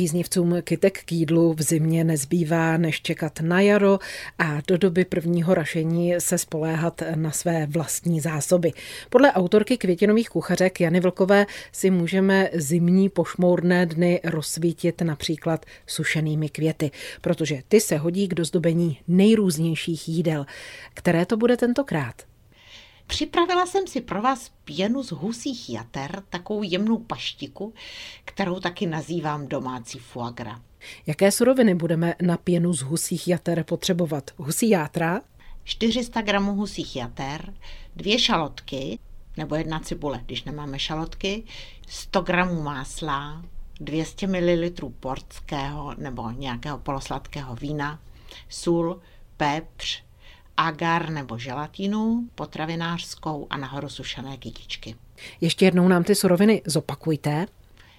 Příznivcům kytek k jídlu v zimě nezbývá, než čekat na jaro a do doby prvního rašení se spoléhat na své vlastní zásoby. Podle autorky květinových kuchařek Jany Vlkové si můžeme zimní pošmourné dny rozsvítit například sušenými květy, protože ty se hodí k dozdobení nejrůznějších jídel. Které to bude tentokrát? Připravila jsem si pro vás pěnu z husích jater, takovou jemnou paštiku, kterou taky nazývám domácí foie gras. Jaké suroviny budeme na pěnu z husích jater potřebovat? Husí játra? 400 gramů husích jater, dvě šalotky, nebo jedna cibule, když nemáme šalotky, 100 gramů másla, 200 ml portského nebo nějakého polosladkého vína, sůl, pepř, agar nebo želatinu, potravinářskou a nahoru sušené kytičky. Ještě jednou nám ty suroviny zopakujte.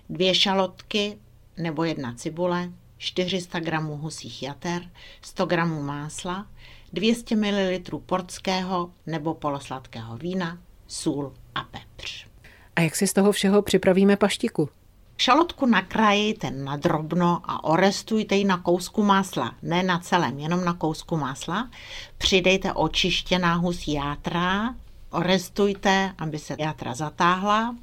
Dvě šalotky nebo jedna cibule, 400 gramů husích jater, 100 gramů másla, 200 ml portského nebo polosladkého vína, sůl a pepř. A jak si z toho všeho připravíme paštiku? Šalotku nakrájejte na drobno a orestujte ji na kousku másla. Ne na celém, jenom na kousku másla. Přidejte očištěná husí játra, orestujte, aby se játra zatáhla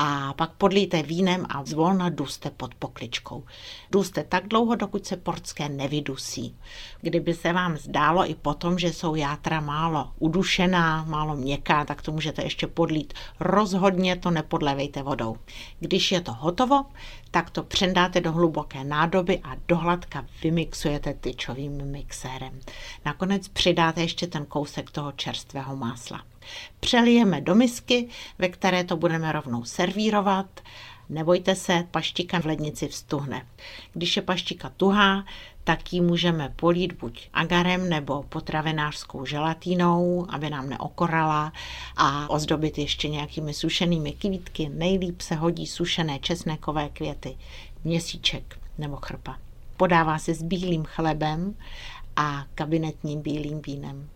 a pak podlíte vínem a zvolna duste pod pokličkou. Duste tak dlouho, dokud se portské nevydusí. Kdyby se vám zdálo i potom, že jsou játra málo udušená, málo měkká, tak to můžete ještě podlít. Rozhodně to nepodlevejte vodou. Když je to hotovo, tak to přendáte do hluboké nádoby a dohladka vymixujete tyčovým mixérem. Nakonec přidáte ještě ten kousek toho čerstvého másla. Přelijeme do misky, ve které to budeme rovnou servírovat. Nebojte se, paštika v lednici vstuhne. Když je paštika tuhá, tak ji můžeme polít buď agarem nebo potravinářskou želatínou, aby nám neokorala a ozdobit ještě nějakými sušenými kvítky. Nejlíp se hodí sušené česnekové květy, měsíček nebo chrpa. Podává se s bílým chlebem a kabinetním bílým vínem.